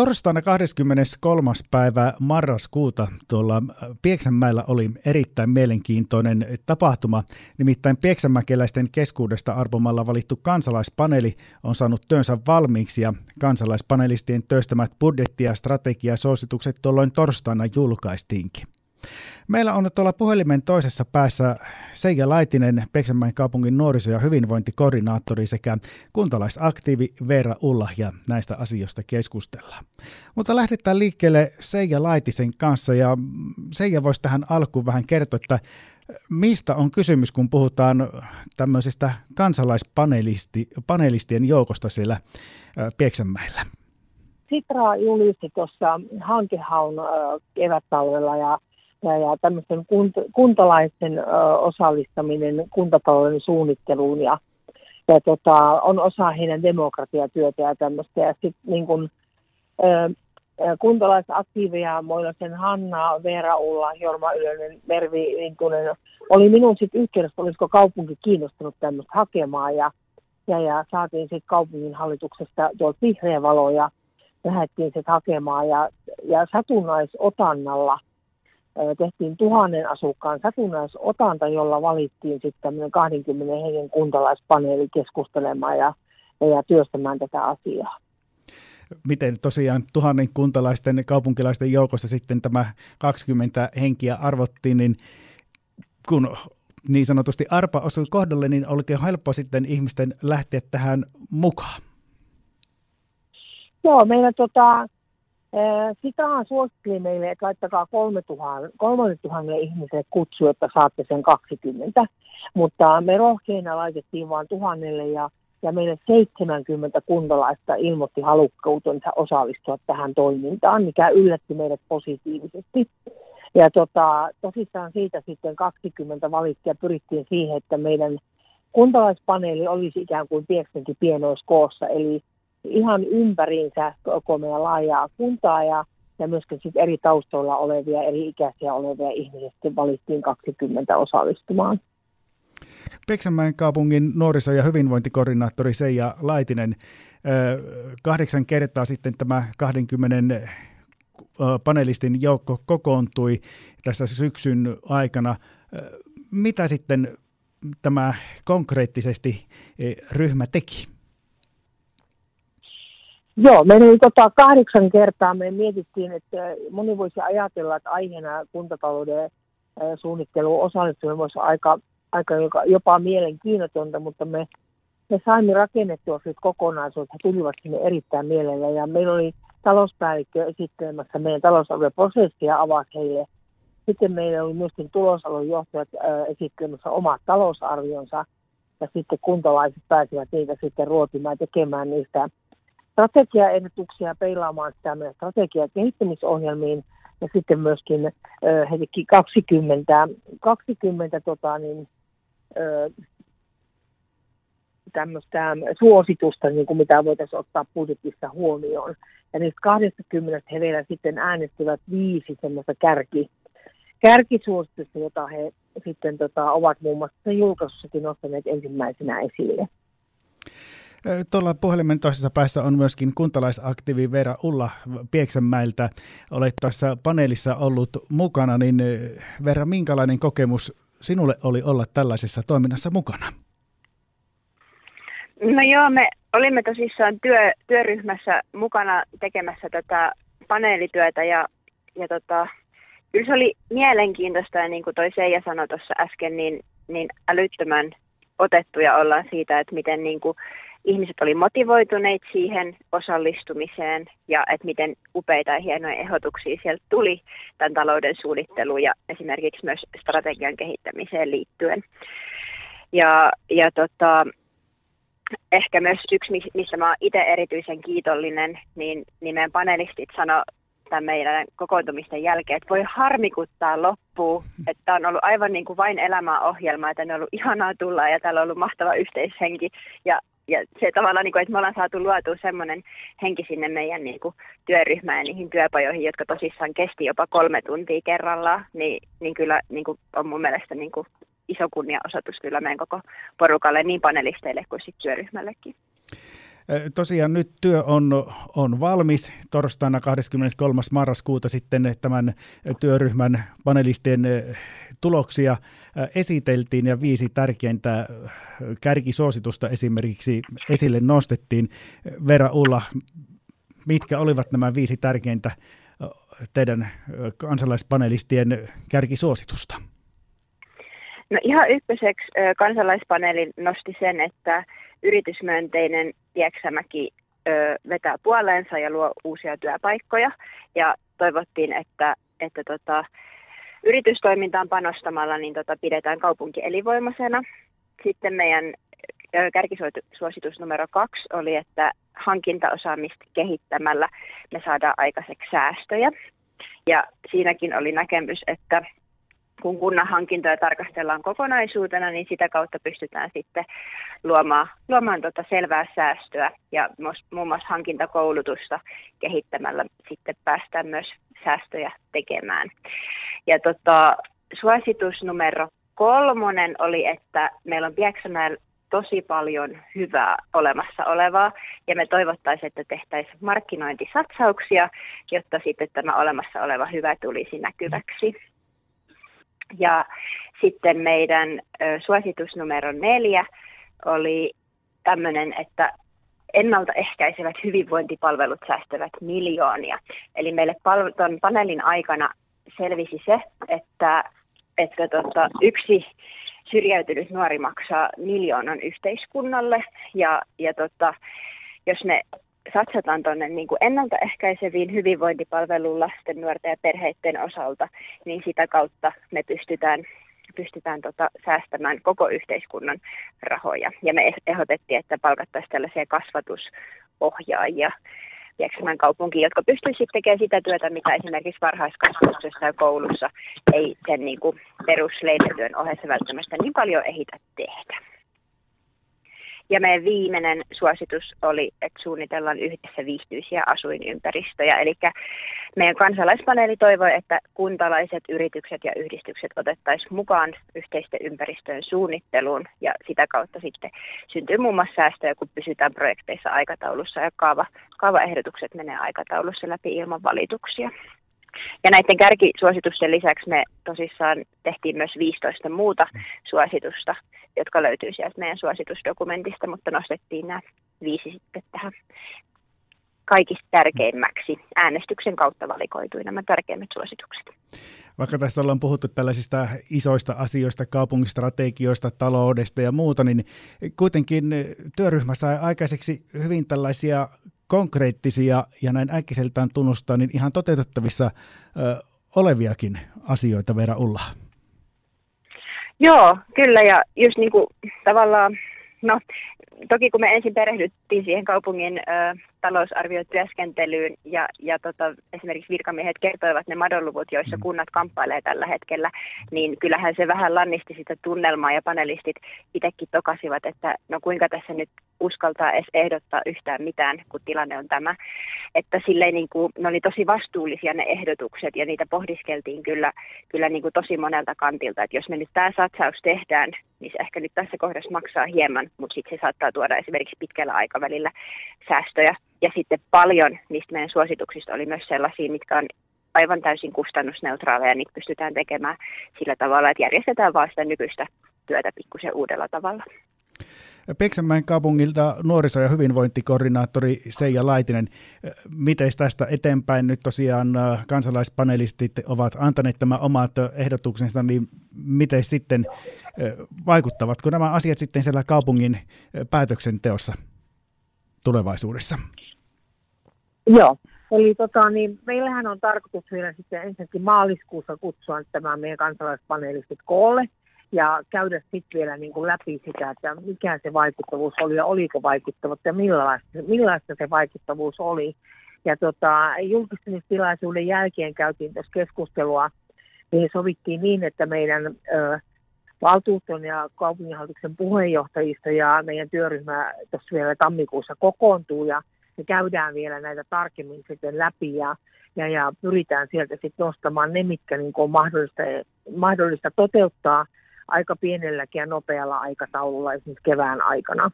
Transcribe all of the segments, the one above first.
Torstaina 23. päivä marraskuuta tuolla Pieksämäellä oli erittäin mielenkiintoinen tapahtuma. Nimittäin pieksämäkeläisten keskuudesta arvomalla valittu kansalaispaneeli on saanut työnsä valmiiksi ja kansalaispanelistien työstämät budjetti- ja strategiasuositukset tuolloin torstaina julkaistiinkin. Meillä on tuolla puhelimen toisessa päässä Seija Laitinen, Peksämäen kaupungin nuoriso- ja hyvinvointikoordinaattori sekä kuntalaisaktiivi Veera Ulla ja näistä asioista keskustellaan. Mutta lähdetään liikkeelle Seija Laitisen kanssa ja Seija voisi tähän alkuun vähän kertoa, että mistä on kysymys, kun puhutaan tämmöisestä kansalaispanelistien joukosta siellä Pieksämäellä? Sitra julisti tuossa hankehaun kevättalvella ja ja, ja tämmöisen kunt, kuntalaisten ö, osallistaminen kuntatalouden suunnitteluun ja, ja tota, on osa heidän demokratiatyötä ja tämmöistä. Ja sitten niin kun, ö, kuntalaisaktiiveja, Moilasen Hanna, Veera Ulla, Jorma Ylönen, Mervi Lintunen, oli minun sitten yhteydessä, olisiko kaupunki kiinnostunut tämmöistä hakemaan ja, ja, ja saatiin sitten kaupungin hallituksesta tuolta vihreä valo ja lähdettiin sitten hakemaan ja, ja satunnaisotannalla – tehtiin tuhannen asukkaan satunnaisotanta, jolla valittiin sitten 20 hengen kuntalaispaneeli keskustelemaan ja, ja työstämään tätä asiaa. Miten tosiaan tuhannen kuntalaisten kaupunkilaisten joukossa sitten tämä 20 henkiä arvottiin, niin kun niin sanotusti arpa osui kohdalle, niin oliko helppo sitten ihmisten lähteä tähän mukaan? Joo, meillä tota, Sitähän suositteli meille, että laittakaa 3000 ihmiselle kutsu, että saatte sen 20. Mutta me rohkeina laitettiin vain tuhannelle ja, ja meille 70 kuntalaista ilmoitti halukkuutensa osallistua tähän toimintaan, mikä yllätti meidät positiivisesti. Ja tota, tosissaan siitä sitten 20 valittia pyrittiin siihen, että meidän kuntalaispaneeli olisi ikään kuin pieksenkin pienoiskoossa, eli ihan ympäriinsä koko meidän laajaa kuntaa ja, ja myöskin sit eri taustoilla olevia, eri ikäisiä olevia ihmisiä valittiin 20 osallistumaan. Peksämäen kaupungin nuoriso- ja hyvinvointikoordinaattori Seija Laitinen, kahdeksan kertaa sitten tämä 20 panelistin joukko kokoontui tässä syksyn aikana. Mitä sitten tämä konkreettisesti ryhmä teki? Joo, me niin, tota, kahdeksan kertaa me mietittiin, että moni voisi ajatella, että aiheena kuntatalouden suunnitteluun osallistuminen voisi aika, aika jopa mielenkiinnotonta, mutta me, me saimme rakennettua siis kokonaisuutta, he tulivat sinne erittäin mielellä ja meillä oli talouspäällikkö esittelemässä meidän talousarvioprosessia avasi heille. Sitten meillä oli myöskin tulosalon johtajat esittelemässä omat talousarvionsa ja sitten kuntalaiset pääsivät niitä sitten ruotimaan tekemään niistä strategiaehdotuksia peilaamaan sitä meidän strategia- ja kehittämisohjelmiin ja sitten myöskin äh, heti 20, 20 tota, niin, äh, tämmöistä suositusta, niin kuin mitä voitaisiin ottaa budjetissa huomioon. Ja niistä 20 he vielä sitten äänestivät viisi semmoista kärki, kärkisuositusta, jota he sitten tota, ovat muun muassa julkaisussakin nostaneet ensimmäisenä esille. Tuolla puhelimen toisessa päässä on myöskin kuntalaisaktiivi Vera Ulla Pieksämäeltä. Olet tässä paneelissa ollut mukana, niin Vera, minkälainen kokemus sinulle oli olla tällaisessa toiminnassa mukana? No joo, me olimme tosissaan työ, työryhmässä mukana tekemässä tätä paneelityötä ja, ja tota, kyllä se oli mielenkiintoista ja niin kuin toi Seija sanoi tuossa äsken, niin, niin älyttömän otettuja ollaan siitä, että miten niin kuin ihmiset oli motivoituneet siihen osallistumiseen ja että miten upeita ja hienoja ehdotuksia sieltä tuli tämän talouden suunnitteluun ja esimerkiksi myös strategian kehittämiseen liittyen. Ja, ja tota, ehkä myös yksi, missä mä itse erityisen kiitollinen, niin, niin meidän panelistit sano tämän meidän kokoontumisten jälkeen, että voi harmikuttaa loppuun, että on ollut aivan niin kuin vain elämäohjelma, että on ollut ihanaa tulla ja täällä on ollut mahtava yhteishenki ja ja se tavallaan, niin kuin, että me ollaan saatu luotua semmoinen henki sinne meidän niin kuin, työryhmään ja niihin työpajoihin, jotka tosissaan kesti jopa kolme tuntia kerrallaan, niin, niin kyllä niin kuin, on mun mielestä niin kuin, iso kunniaosoitus kyllä meidän koko porukalle, niin panelisteille kuin sitten työryhmällekin. Tosiaan nyt työ on, on valmis. Torstaina 23. marraskuuta sitten tämän työryhmän panelistien tuloksia esiteltiin ja viisi tärkeintä kärkisuositusta esimerkiksi esille nostettiin. Vera Ulla, mitkä olivat nämä viisi tärkeintä teidän kansalaispanelistien kärkisuositusta? No ihan ykköseksi kansalaispaneeli nosti sen, että yritysmyönteinen Pieksämäki vetää puoleensa ja luo uusia työpaikkoja. Ja toivottiin, että, että tota, yritystoimintaan panostamalla niin tota, pidetään kaupunki elinvoimaisena. Sitten meidän kärkisuositus numero kaksi oli, että hankintaosaamista kehittämällä me saadaan aikaiseksi säästöjä. Ja siinäkin oli näkemys, että kun kunnan hankintoja tarkastellaan kokonaisuutena, niin sitä kautta pystytään sitten luomaan, luomaan tota selvää säästöä ja muun muassa hankintakoulutusta kehittämällä sitten päästään myös säästöjä tekemään. Ja tota, suositus numero kolmonen oli, että meillä on Pieksämäellä tosi paljon hyvää olemassa olevaa ja me toivottaisiin, että tehtäisiin markkinointisatsauksia, jotta sitten tämä olemassa oleva hyvä tulisi näkyväksi. Ja sitten meidän suositus numero neljä oli tämmöinen, että ennaltaehkäisevät hyvinvointipalvelut säästävät miljoonia. Eli meille tuon paneelin aikana selvisi se, että, että tota, yksi syrjäytynyt nuori maksaa miljoonan yhteiskunnalle ja, ja tota, jos me satsataan tuonne niin ennaltaehkäiseviin hyvinvointipalveluun lasten, nuorten ja perheiden osalta, niin sitä kautta me pystytään, pystytään tota, säästämään koko yhteiskunnan rahoja. Ja me ehdotettiin, että palkattaisiin tällaisia kasvatusohjaajia Pieksämän kaupunkiin, jotka pystyisivät tekemään sitä työtä, mitä esimerkiksi varhaiskasvatuksessa ja koulussa ei sen niin kuin perusleipätyön ohessa välttämättä niin paljon ehitä tehdä. Ja meidän viimeinen suositus oli, että suunnitellaan yhdessä viihtyisiä asuinympäristöjä. Eli meidän kansalaispaneeli toivoi, että kuntalaiset, yritykset ja yhdistykset otettaisiin mukaan yhteisten ympäristöjen suunnitteluun ja sitä kautta sitten syntyy muun muassa säästöjä, kun pysytään projekteissa aikataulussa ja kaava, kaavaehdotukset menee aikataulussa läpi ilman valituksia. Ja näiden kärkisuositusten lisäksi me tosissaan tehtiin myös 15 muuta suositusta, jotka löytyy sieltä meidän suositusdokumentista, mutta nostettiin nämä viisi sitten tähän kaikista tärkeimmäksi äänestyksen kautta valikoituin nämä tärkeimmät suositukset. Vaikka tässä ollaan puhuttu tällaisista isoista asioista, kaupungistrategioista, taloudesta ja muuta, niin kuitenkin työryhmä sai aikaiseksi hyvin tällaisia konkreettisia ja näin äkkiseltään tunnustaa, niin ihan toteutettavissa ö, oleviakin asioita Vera Ulla. Joo, kyllä ja just niin kuin tavallaan, no toki kun me ensin perehdyttiin siihen kaupungin ö, talousarviotyöskentelyyn ja, ja tota, esimerkiksi virkamiehet kertoivat ne madonluvut, joissa mm. kunnat kamppailee tällä hetkellä, niin kyllähän se vähän lannisti sitä tunnelmaa ja panelistit itsekin tokasivat, että no kuinka tässä nyt uskaltaa edes ehdottaa yhtään mitään, kun tilanne on tämä. Että silleen niin kuin, ne oli tosi vastuullisia ne ehdotukset ja niitä pohdiskeltiin kyllä, kyllä niin kuin tosi monelta kantilta, että jos me nyt tämä satsaus tehdään, niin se ehkä nyt tässä kohdassa maksaa hieman, mutta sitten se saattaa tuoda esimerkiksi pitkällä aikavälillä säästöjä ja sitten paljon niistä meidän suosituksista oli myös sellaisia, mitkä on aivan täysin kustannusneutraaleja, niin pystytään tekemään sillä tavalla, että järjestetään vaan sitä nykyistä työtä pikkusen uudella tavalla. Peksämäen kaupungilta nuoriso- ja hyvinvointikoordinaattori Seija Laitinen. Miten tästä eteenpäin nyt tosiaan äh, kansalaispanelistit ovat antaneet tämä omat ehdotuksensa, niin miten sitten äh, vaikuttavatko nämä asiat sitten siellä kaupungin äh, päätöksenteossa tulevaisuudessa? Joo, eli tota, niin meillähän on tarkoitus vielä sitten ensinnäkin maaliskuussa kutsua tämä meidän kansalaispaneelistit koolle ja käydä sitten vielä niin kuin läpi sitä, että mikä se vaikuttavuus oli ja oliko vaikuttavuutta ja millaista, millaista se vaikuttavuus oli. Ja tota, julkistamistilaisuuden jälkeen käytiin tässä keskustelua, niin sovittiin niin, että meidän ö, valtuuton ja kaupunginhallituksen puheenjohtajista ja meidän työryhmä tuossa vielä tammikuussa kokoontuu ja me käydään vielä näitä tarkemmin sitten läpi ja, ja, ja pyritään sieltä sitten nostamaan ne, mitkä niin on mahdollista, mahdollista toteuttaa aika pienelläkin ja nopealla aikataululla esimerkiksi kevään aikana.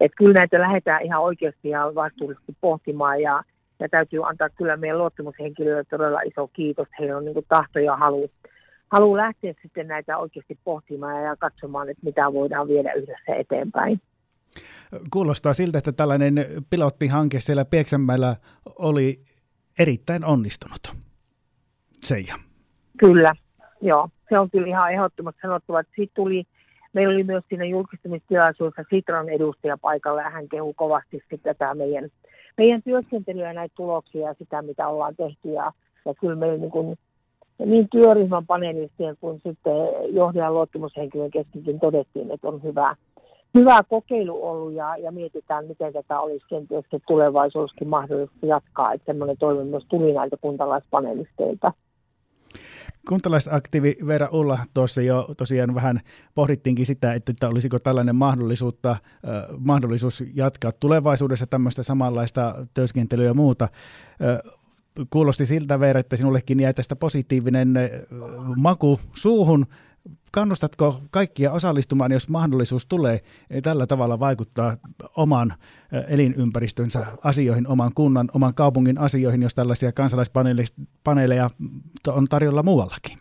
että kyllä näitä lähdetään ihan oikeasti ja vastuullisesti pohtimaan ja, ja täytyy antaa kyllä meidän luottamushenkilöille todella iso kiitos. Heillä on niin tahto ja halu, halu lähteä sitten näitä oikeasti pohtimaan ja katsomaan, että mitä voidaan viedä yhdessä eteenpäin. Kuulostaa siltä, että tällainen pilottihanke siellä Pieksämäellä oli erittäin onnistunut. Seija. Kyllä, joo. Se on kyllä ihan ehdottomasti sanottava, siitä tuli, meillä oli myös siinä julkistamistilaisuudessa Sitran edustaja paikalla ja hän kehuu kovasti tätä meidän, meidän työskentelyä näitä tuloksia ja sitä, mitä ollaan tehty. Ja, ja kyllä meillä niin, kuin, niin työryhmän panelistien kuin sitten johdajan luottamushenkilön keskenkin todettiin, että on hyvä, hyvä kokeilu ollut ja, ja mietitään, miten tätä olisi kenties tulevaisuudessakin mahdollista jatkaa. Että semmoinen toive myös tuli näiltä kuntalaispanelisteilta. Kuntalaisaktiivi Veera Ulla tuossa jo tosiaan vähän pohdittiinkin sitä, että, että olisiko tällainen mahdollisuutta, äh, mahdollisuus jatkaa tulevaisuudessa tämmöistä samanlaista työskentelyä ja muuta. Äh, kuulosti siltä Veera, että sinullekin jäi tästä positiivinen maku suuhun kannustatko kaikkia osallistumaan, jos mahdollisuus tulee tällä tavalla vaikuttaa oman elinympäristönsä asioihin, oman kunnan, oman kaupungin asioihin, jos tällaisia kansalaispaneeleja on tarjolla muuallakin?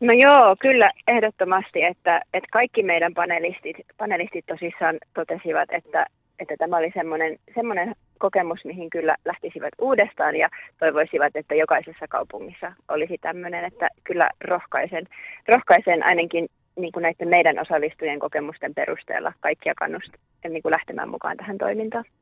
No joo, kyllä ehdottomasti, että, että kaikki meidän panelistit, panelistit tosissaan totesivat, että, että tämä oli semmoinen, semmoinen kokemus, mihin kyllä lähtisivät uudestaan ja toivoisivat, että jokaisessa kaupungissa olisi tämmöinen, että kyllä rohkaisen, rohkaisen ainakin niin kuin näiden meidän osallistujien kokemusten perusteella kaikkia kannust, niin lähtemään mukaan tähän toimintaan.